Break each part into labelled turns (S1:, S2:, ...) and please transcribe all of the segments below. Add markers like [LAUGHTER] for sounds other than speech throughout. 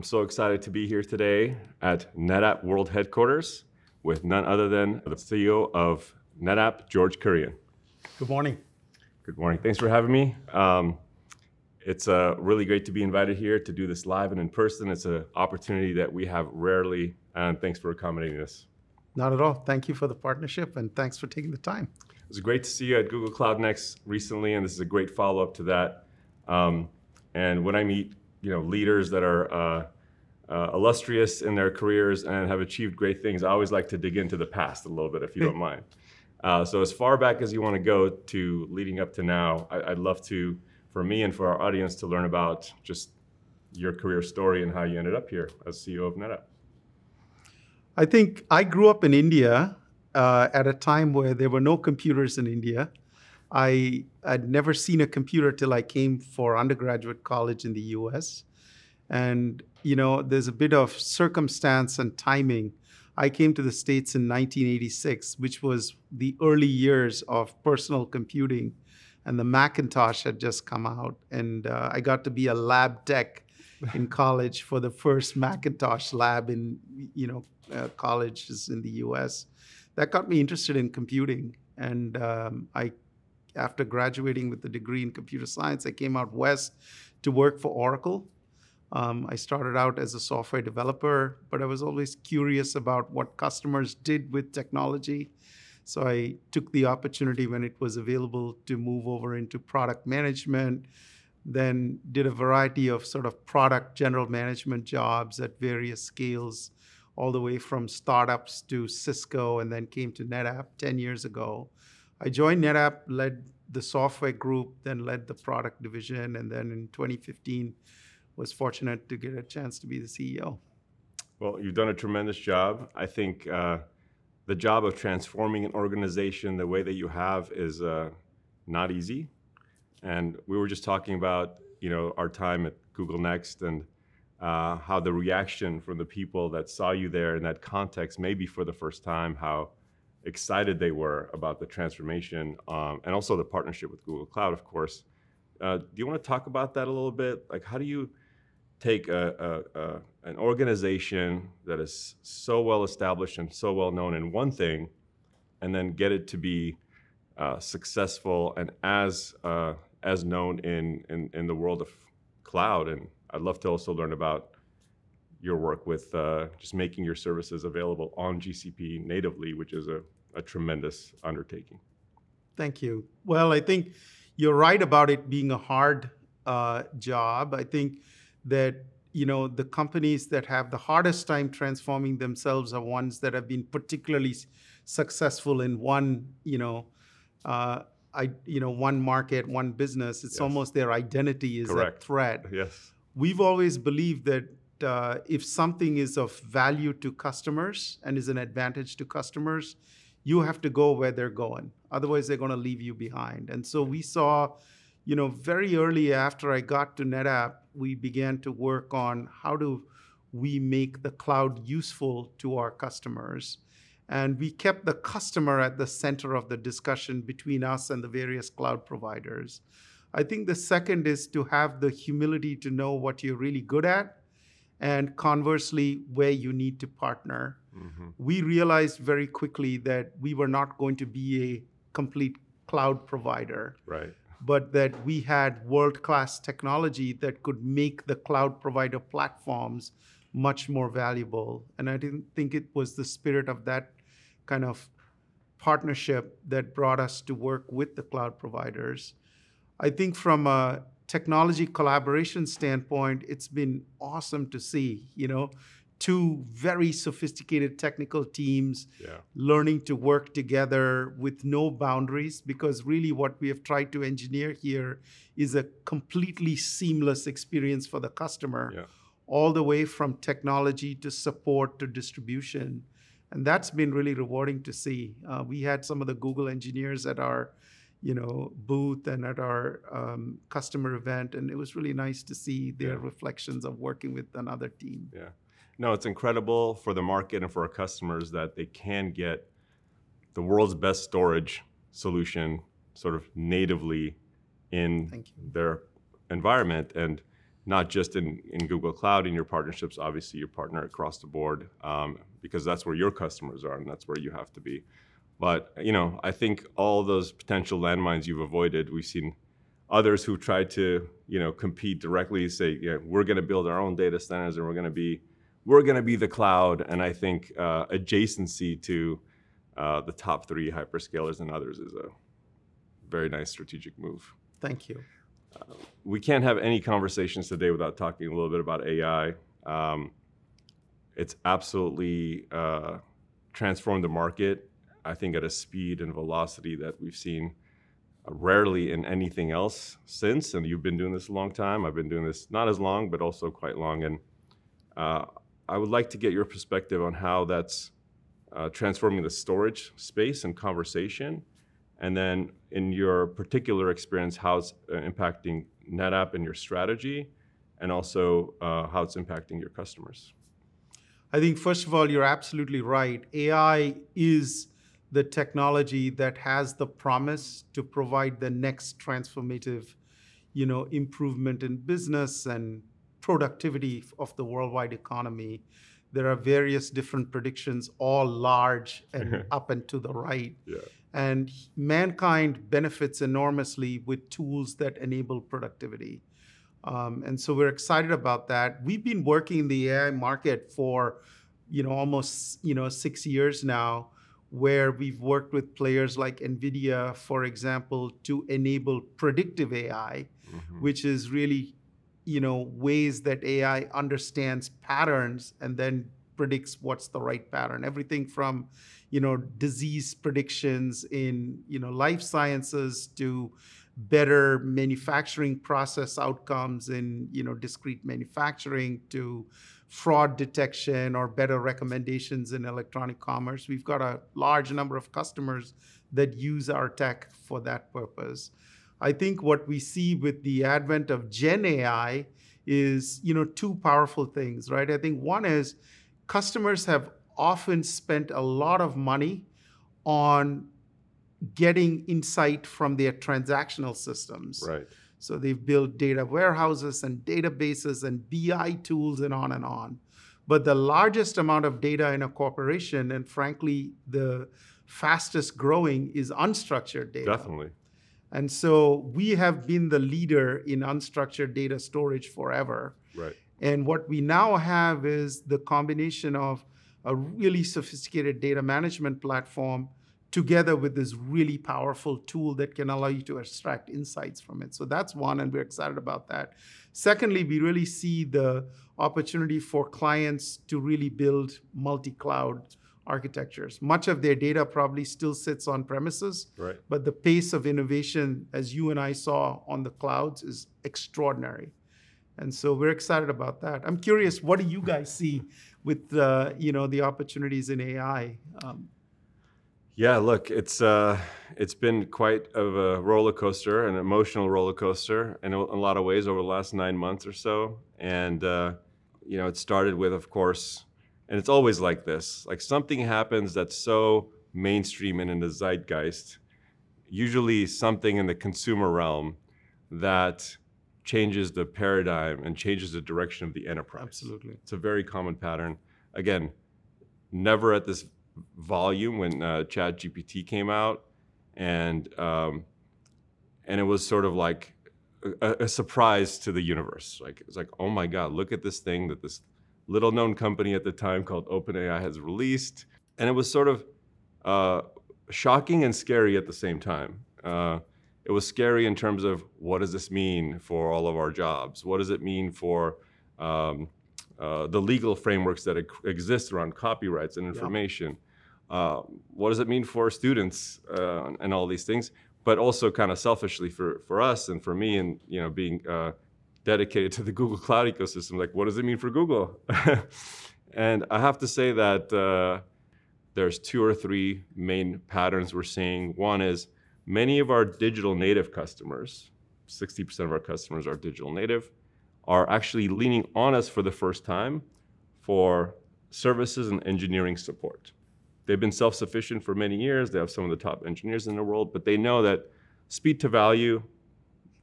S1: I'm so excited to be here today at NetApp World Headquarters with none other than the CEO of NetApp, George Kurian.
S2: Good morning.
S1: Good morning. Thanks for having me. Um, it's uh, really great to be invited here to do this live and in person. It's an opportunity that we have rarely, and thanks for accommodating us.
S2: Not at all. Thank you for the partnership and thanks for taking the time.
S1: It was great to see you at Google Cloud Next recently, and this is a great follow up to that. Um, and when I meet you know leaders that are uh, uh, illustrious in their careers and have achieved great things, I always like to dig into the past a little bit, if you don't [LAUGHS] mind. Uh, so as far back as you want to go to leading up to now, I, would love to, for me and for our audience, to learn about just your career story and how you ended up here as CEO of NetApp.
S2: I think I grew up in India uh, at a time where there were no computers in India. I had never seen a computer till I came for undergraduate college in the US. And, you know, there's a bit of circumstance and timing. I came to the States in 1986, which was the early years of personal computing. And the Macintosh had just come out. And uh, I got to be a lab tech in [LAUGHS] college for the first Macintosh lab in, you know, uh, colleges in the US. That got me interested in computing. And um, I after graduating with a degree in computer science, I came out west to work for Oracle. Um, I started out as a software developer, but I was always curious about what customers did with technology. So I took the opportunity when it was available to move over into product management, then did a variety of sort of product general management jobs at various scales, all the way from startups to Cisco, and then came to NetApp 10 years ago. I joined NetApp, led the software group, then led the product division, and then in 2015 was fortunate to get a chance to be the CEO.
S1: Well, you've done a tremendous job. I think uh, the job of transforming an organization the way that you have is uh, not easy. And we were just talking about, you know, our time at Google Next and uh, how the reaction from the people that saw you there in that context, maybe for the first time, how excited they were about the transformation um, and also the partnership with Google Cloud, of course. Uh, do you want to talk about that a little bit? Like, how do you take a, a, a, an organization that is so well established and so well known in one thing and then get it to be uh, successful and as, uh, as known in, in, in the world of cloud? And I'd love to also learn about your work with uh, just making your services available on GCP natively, which is a, a tremendous undertaking.
S2: Thank you. Well, I think you're right about it being a hard uh, job. I think that you know the companies that have the hardest time transforming themselves are ones that have been particularly successful in one you know uh, I, you know one market one business it's yes. almost their identity is
S1: Correct.
S2: a threat
S1: yes
S2: we've always believed that uh, if something is of value to customers and is an advantage to customers, you have to go where they're going. Otherwise, they're going to leave you behind. And so we saw, you know, very early after I got to NetApp, we began to work on how do we make the cloud useful to our customers. And we kept the customer at the center of the discussion between us and the various cloud providers. I think the second is to have the humility to know what you're really good at and conversely, where you need to partner. Mm-hmm. We realized very quickly that we were not going to be a complete cloud provider.
S1: Right.
S2: But that we had world class technology that could make the cloud provider platforms much more valuable. And I didn't think it was the spirit of that kind of partnership that brought us to work with the cloud providers. I think from a technology collaboration standpoint, it's been awesome to see, you know, two very sophisticated technical teams
S1: yeah.
S2: learning to work together with no boundaries because really what we have tried to engineer here is a completely seamless experience for the customer
S1: yeah.
S2: all the way from technology to support to distribution and that's been really rewarding to see uh, we had some of the google engineers at our you know, booth and at our um, customer event, and it was really nice to see their yeah. reflections of working with another team.
S1: Yeah, no, it's incredible for the market and for our customers that they can get the world's best storage solution sort of natively in their environment. And not just in, in Google Cloud in your partnerships, obviously your partner across the board, um, because that's where your customers are and that's where you have to be. But you know, I think all those potential landmines you've avoided, we've seen others who tried to you know compete directly, say, yeah, we're going to build our own data centers and we're going to be we're going to be the cloud. And I think uh, adjacency to uh, the top three hyperscalers and others is a very nice strategic move.
S2: Thank you.
S1: We can't have any conversations today without talking a little bit about AI. Um, it's absolutely uh, transformed the market, I think, at a speed and velocity that we've seen rarely in anything else since. And you've been doing this a long time. I've been doing this not as long, but also quite long. And uh, I would like to get your perspective on how that's uh, transforming the storage space and conversation. And then, in your particular experience, how it's uh, impacting NetApp and your strategy, and also uh, how it's impacting your customers.
S2: I think, first of all, you're absolutely right. AI is the technology that has the promise to provide the next transformative you know, improvement in business and productivity of the worldwide economy. There are various different predictions, all large and [LAUGHS] up and to the right.
S1: Yeah.
S2: And mankind benefits enormously with tools that enable productivity. Um, and so we're excited about that. We've been working in the AI market for, you know, almost you know six years now, where we've worked with players like NVIDIA, for example, to enable predictive AI, mm-hmm. which is really, you know, ways that AI understands patterns and then predicts what's the right pattern. Everything from, you know, disease predictions in, you know, life sciences to better manufacturing process outcomes in, you know, discrete manufacturing to fraud detection or better recommendations in electronic commerce. We've got a large number of customers that use our tech for that purpose. I think what we see with the advent of Gen AI is, you know, two powerful things, right? I think one is customers have often spent a lot of money on getting insight from their transactional systems.
S1: Right.
S2: So they've built data warehouses and databases and BI tools and on and on. But the largest amount of data in a corporation, and frankly, the fastest growing, is unstructured data.
S1: Definitely.
S2: And so we have been the leader in unstructured data storage forever.
S1: Right.
S2: And what we now have is the combination of a really sophisticated data management platform together with this really powerful tool that can allow you to extract insights from it. So that's one, and we're excited about that. Secondly, we really see the opportunity for clients to really build multi cloud architectures. Much of their data probably still sits on premises,
S1: right.
S2: but the pace of innovation, as you and I saw on the clouds, is extraordinary. And so we're excited about that. I'm curious, what do you guys see with uh, you know the opportunities in AI? Um,
S1: yeah, look, it's uh, it's been quite of a roller coaster, an emotional roller coaster, in a, in a lot of ways over the last nine months or so. And uh, you know, it started with, of course, and it's always like this: like something happens that's so mainstream and in the zeitgeist, usually something in the consumer realm that changes the paradigm and changes the direction of the enterprise.
S2: Absolutely,
S1: it's a very common pattern. Again, never at this volume when uh, Chat GPT came out, and um, and it was sort of like a, a, surprise to the universe. Like it's like, oh my God, look at this thing that this little known company at the time called OpenAI has released, and it was sort of uh, shocking and scary at the same time. Uh, it was scary in terms of what does this mean for all of our jobs? What does it mean for um, uh, the legal frameworks that exist around copyrights and information. Uh, what does it mean for students uh, and all these things? But also kind of selfishly for, for us and for me and you know being uh, dedicated to the Google Cloud ecosystem, like what does it mean for Google? [LAUGHS] and I have to say that uh, there's two or three main patterns we're seeing. One is many of our digital native customers, 60% of our customers are digital native are actually leaning on us for the first time for services and engineering support. They've been self sufficient for many years. They have some of the top engineers in the world, but they know that speed to value,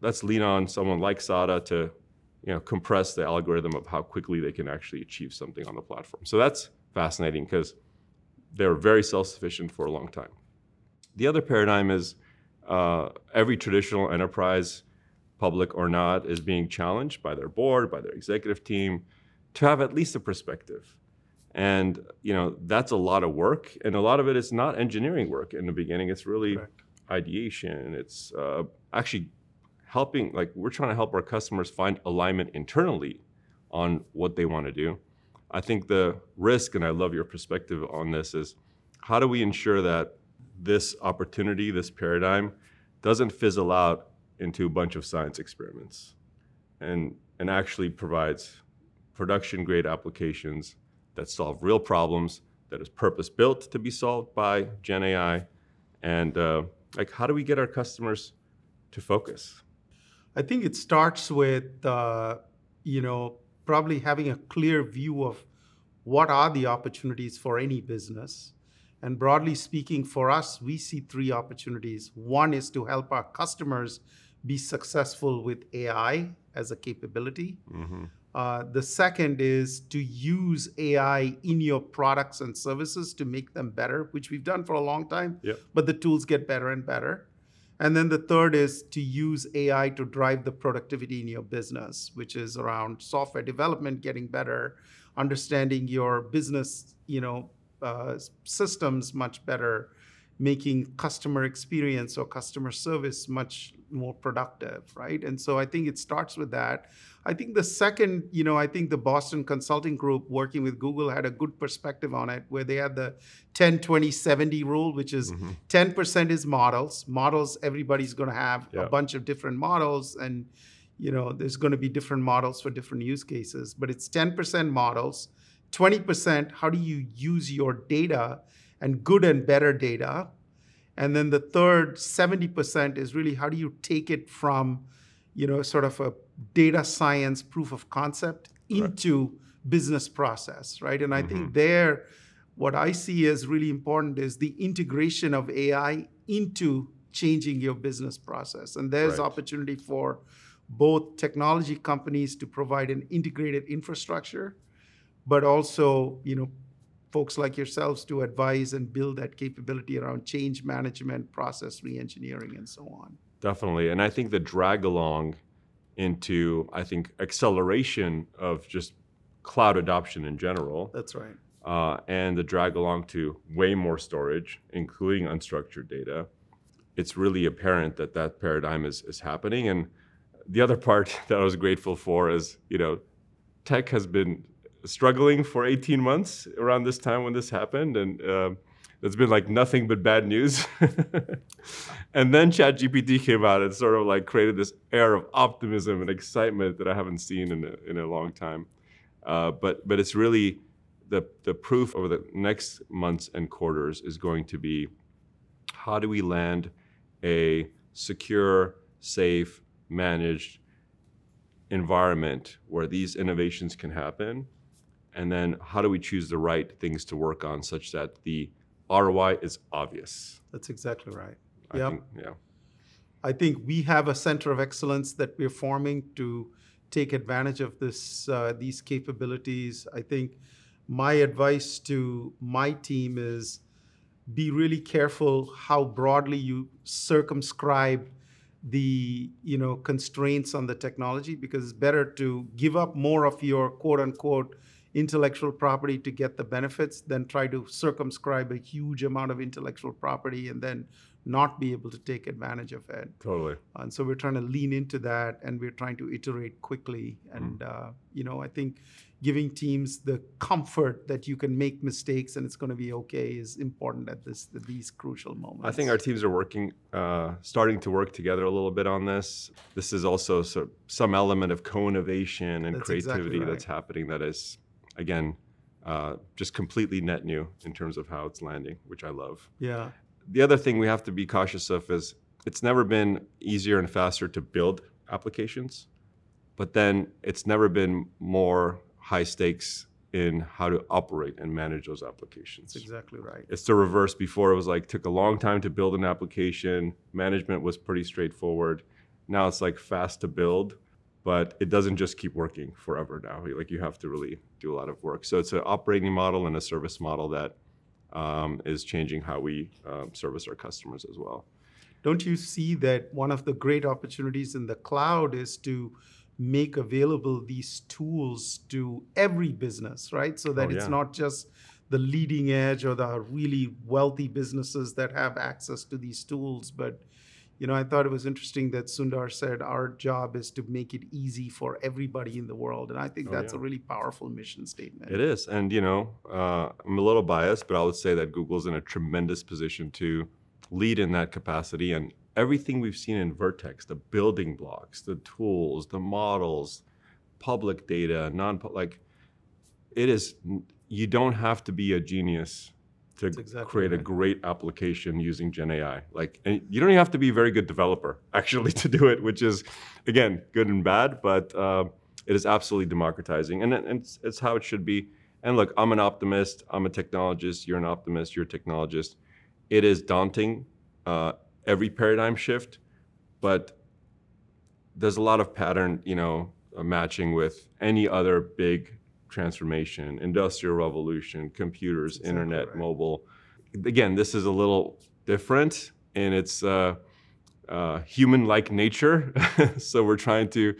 S1: let's lean on someone like SADA to you know, compress the algorithm of how quickly they can actually achieve something on the platform. So that's fascinating because they were very self-sufficient for a long time. The other paradigm is uh, every traditional enterprise, public or not, is being challenged by their board, by their executive team, to have at least a perspective. And you know that's a lot of work, and a lot of it is not engineering work in the beginning. It's really
S2: Correct.
S1: ideation. It's uh, actually helping. Like we're trying to help our customers find alignment internally on what they want to do. I think the risk, and I love your perspective on this, is how do we ensure that this opportunity, this paradigm, doesn't fizzle out into a bunch of science experiments and, and actually provides production grade applications that solve real problems, that is purpose built to be solved by Gen AI. And uh, like, how do we get our customers to focus?
S2: I think it starts with, uh, you know, probably having a clear view of what are the opportunities for any business. And broadly speaking, for us, we see three opportunities. One is to help our customers be successful with AI as a capability. Uh, the second is to use AI in your products and services to make them better, which we've done for a long time,
S1: Yep.
S2: but the tools get better and better. And then the third is to use AI to drive the productivity in your business, which is around software development getting better, understanding your business, you know, uh, systems much better, making customer experience or customer service much more productive, right? And so I think it starts with that. I think the second, you know, I think the Boston Consulting Group working with Google had a good perspective on it where they had the 10 20 70 rule, which is mm-hmm. 10% is models. Models, everybody's going to have
S1: Yeah.
S2: a bunch of different models and you know, there's going to be different models for different use cases, but it's 10% models. 20%, how do you use your data and good and better data? And then the third 70% is really how do you take it from, you know, sort of a data science proof of concept into business process, right? And I think mm-hmm. there, what I see as really important is the integration of AI into changing your business process. And there's
S1: Right.
S2: opportunity for both technology companies to provide an integrated infrastructure, but also, you know, folks like yourselves to advise and build that capability around change management, process reengineering, and so on.
S1: Definitely. And I think the drag along into, I think, acceleration of just cloud adoption in general,
S2: That's right.
S1: uh, and the drag along to way more storage, including unstructured data, it's really apparent that that paradigm is, is happening. And the other part [LAUGHS] that I was grateful for is, you know, tech has been struggling for 18 months around this time when this happened. And uh, it's been like nothing but bad news. [LAUGHS] and then ChatGPT came out and sort of like created this air of optimism and excitement that I haven't seen in a, in a long time. Uh, but but it's really the the proof over the next months and quarters is going to be how do we land a secure, safe, managed environment where these innovations can happen, and then how do we choose the right things to work on such that the ROI is obvious.
S2: That's exactly right.
S1: I
S2: Yep.
S1: think, yeah.
S2: I think we have a center of excellence that we're forming to take advantage of this uh, these capabilities. I think my advice to my team is be really careful how broadly you circumscribe the you know constraints on the technology because it's better to give up more of your quote unquote intellectual property to get the benefits than try to circumscribe a huge amount of intellectual property and then not be able to take advantage of it.
S1: Totally.
S2: And so we're trying to lean into that and we're trying to iterate quickly. And, uh, you know, I think giving teams the comfort that you can make mistakes and it's going to be okay is important at this at these crucial moments.
S1: I think our teams are working, uh, starting to work together a little bit on this. This is also so, some element of co-innovation and
S2: That's exactly
S1: creativity
S2: right.
S1: that's happening. That is, again, uh, just completely net new in terms of how it's landing, which I love.
S2: Yeah.
S1: The other thing we have to be cautious of is it's never been easier and faster to build applications, but then it's never been more high stakes in how to operate and manage those applications.
S2: That's exactly right.
S1: It's the reverse. Before it was like took a long time to build an application. Management was pretty straightforward. Now it's like fast to build, but it doesn't just keep working forever now. Like you have to really do a lot of work. So it's an operating model and a service model that um, is changing how we um, service our customers as well.
S2: Don't you see that one of the great opportunities in the cloud is to make available these tools to every business, right? So that
S1: Oh,
S2: it's not just the leading edge or the really wealthy businesses that have access to these tools, but you know, I thought it was interesting that Sundar said our job is to make it easy for everybody in the world, and I think
S1: Oh,
S2: that's
S1: yeah.
S2: a really powerful mission statement.
S1: It is, and you know, uh, I'm a little biased, but I would say that Google's in a tremendous position to lead in that capacity. And everything we've seen in Vertex, the building blocks, the tools, the models, public data, non public, like, it is. You don't have to be a genius to
S2: exactly
S1: create a great application using Gen AI. Like, and you don't even have to be a very good developer [LAUGHS] actually to do it, which is, again, good and bad, but uh, it is absolutely democratizing, and, and it's, it's how it should be. And look, I'm an optimist. I'm a technologist. You're an optimist. You're a technologist. It is daunting, uh, every paradigm shift, but there's a lot of pattern, you know, uh, matching with any other big transformation, industrial revolution, computers,
S2: Exactly
S1: internet,
S2: right.
S1: mobile. Again, this is a little different in its uh, uh, human-like nature. [LAUGHS] so we're trying to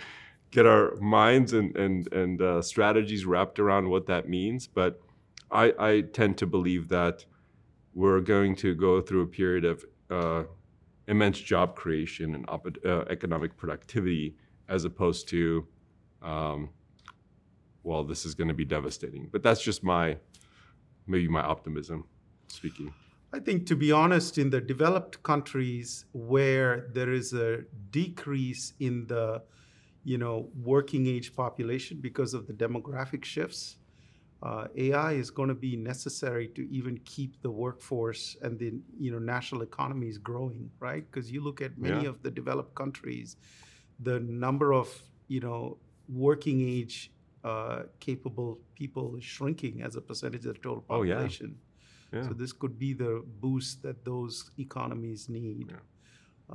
S1: get our minds and and and uh, strategies wrapped around what that means. But I, I tend to believe that we're going to go through a period of uh, immense job creation and op- uh, economic productivity, as opposed to, um, well, this is going to be devastating. But that's just my maybe my optimism speaking.
S2: I think, to be honest, in the developed countries where there is a decrease in the, you know, working age population because of the demographic shifts, uh, AI is going to be necessary to even keep the workforce and the, you know, national economies growing, right? Because you look at many
S1: Yeah.
S2: of the developed countries, the number of, you know, working age uh, capable people shrinking as a percentage of the total
S1: Oh, yeah.
S2: population.
S1: Yeah.
S2: So this could be the boost that those economies need.
S1: Yeah.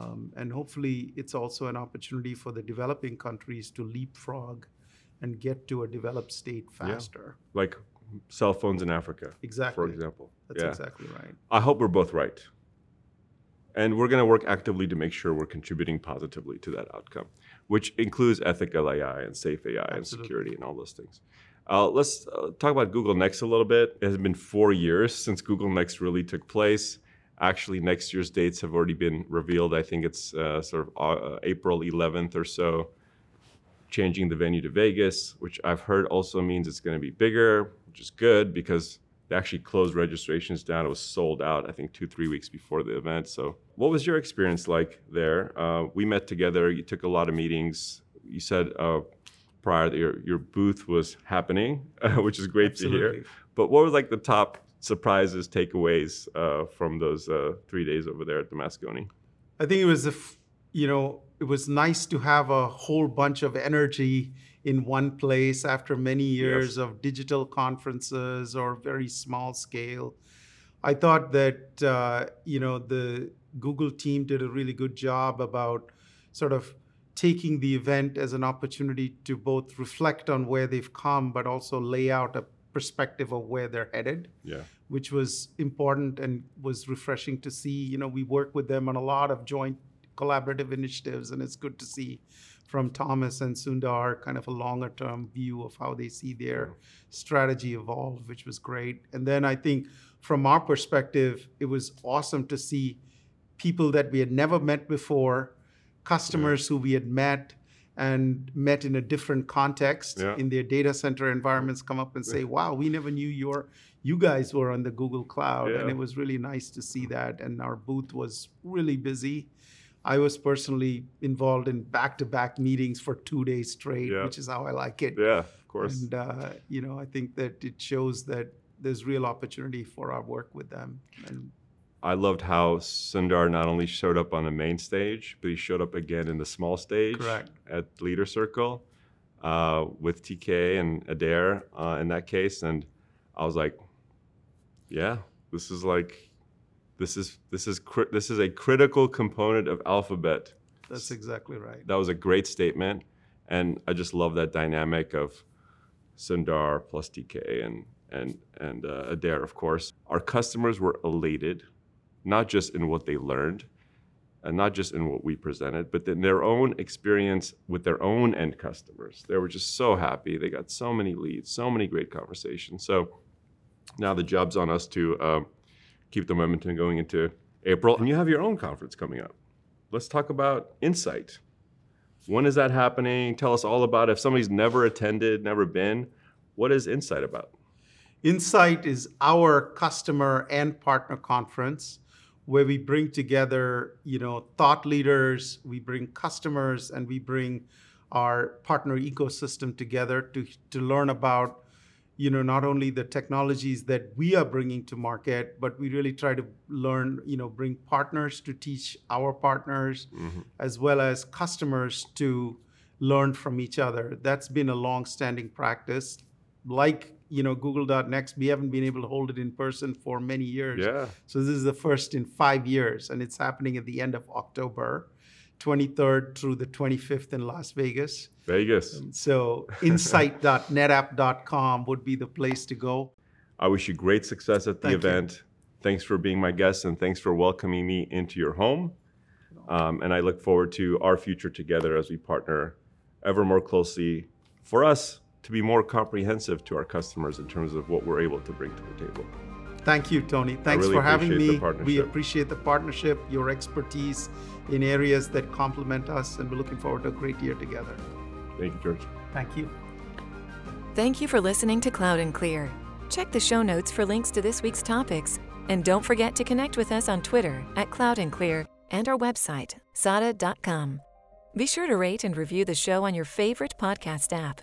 S2: Um, and hopefully, it's also an opportunity for the developing countries to leapfrog and get to a developed state
S1: Yeah.
S2: faster.
S1: like cell phones in Africa,
S2: Exactly.
S1: for example.
S2: That's
S1: yeah.
S2: exactly right.
S1: I hope we're both right. And we're going to work actively to make sure we're contributing positively to that outcome, which includes ethical AI and safe AI and security and all those things. Uh, let's uh, talk about Google Next a little bit. It has been four years since Google Next really took place. Actually, next year's dates have already been revealed. I think it's uh, sort of uh, April 11th or so, changing the venue to Vegas, which I've heard also means it's going to be bigger, which is good because they actually closed registrations down. It was sold out, I think, two, three weeks before the event. So, what was your experience like there? Uh, we met together. You took a lot of meetings. You said uh, prior that your, your booth was happening, [LAUGHS] which is great to hear. But what was like the top surprises, takeaways uh, from those uh, three days over there at the Moscone?
S2: I think it was a, f- you know, it was nice to have a whole bunch of energy in one place after many years of digital conferences or very small scale. I thought that uh, you know the Google team did a really good job about sort of taking the event as an opportunity to both reflect on where they've come, but also lay out a perspective of where they're headed
S1: Yeah.
S2: which was important and was refreshing to see. You know, we work with them on a lot of joint collaborative initiatives, and it's good to see from Thomas and Sundar kind of a longer term view of how they see their strategy evolve, which was great. And then I think from our perspective, it was awesome to see people that we had never met before, customers who we had met and met in a different context
S1: Yeah.
S2: in their data center environments come up and say, "Wow, we never knew your you guys were on the Google Cloud." And it was really nice to see that and our booth was really busy. I was personally involved in back-to-back meetings for 2 days straight,
S1: Yeah.
S2: which is how I like it.
S1: Yeah, of course.
S2: And uh, you know, I think that it shows that there's real opportunity for our work with them. And
S1: I loved how Sundar not only showed up on the main stage, but he showed up again in the small stage
S2: Correct.
S1: at Leader Circle uh, with TK and Adaire uh, in that case. And I was like, yeah, this is like, this is this is cri- this is a critical component of Alphabet.
S2: that's exactly right.
S1: That was a great statement. And I just love that dynamic of Sundar plus TK and and and uh, Adaire, of course. Our customers were elated, not just in what they learned, and not just in what we presented, but in their own experience with their own end customers. They were just so happy. They got so many leads, so many great conversations. So now the job's on us to um, keep the momentum going into April. And you have your own conference coming up. Let's talk about Insight. When is that happening? Tell us all about it. If somebody's never attended, never been, what is Insight about?
S2: Insight is our customer and partner conference where we bring together, you know, thought leaders, we bring customers, and we bring our partner ecosystem together to, to learn about, you know, not only the technologies that we are bringing to market, but we really try to learn, you know, bring partners to teach our partners, mm-hmm. as well as customers to learn from each other. That's been a long-standing practice. Like you know google.next we haven't been able to hold it in person for many years
S1: yeah
S2: so this is the first in five years and it's happening at the end of october 23rd through the 25th in las vegas.
S1: Vegas.
S2: So insight.netapp.com would be the place to go.
S1: I wish you great success at the Thank event. You. thanks for being my guest and thanks for welcoming me into your home. Um, and i look forward to our future together as we partner ever more closely for us to be more comprehensive to our customers in terms of what we're able to bring to the table.
S2: Thank you, Tony. Thanks
S1: really
S2: for having me. We appreciate the partnership, your expertise in areas that complement us, and we're looking forward to a great year together.
S1: Thank you, George.
S2: Thank you.
S3: Thank you for listening to Cloud N Clear. Check the show notes for links to this week's topics, and don't forget to connect with us on Twitter at Cloud N Clear and our website, sada.com. Be sure to rate and review the show on your favorite podcast app.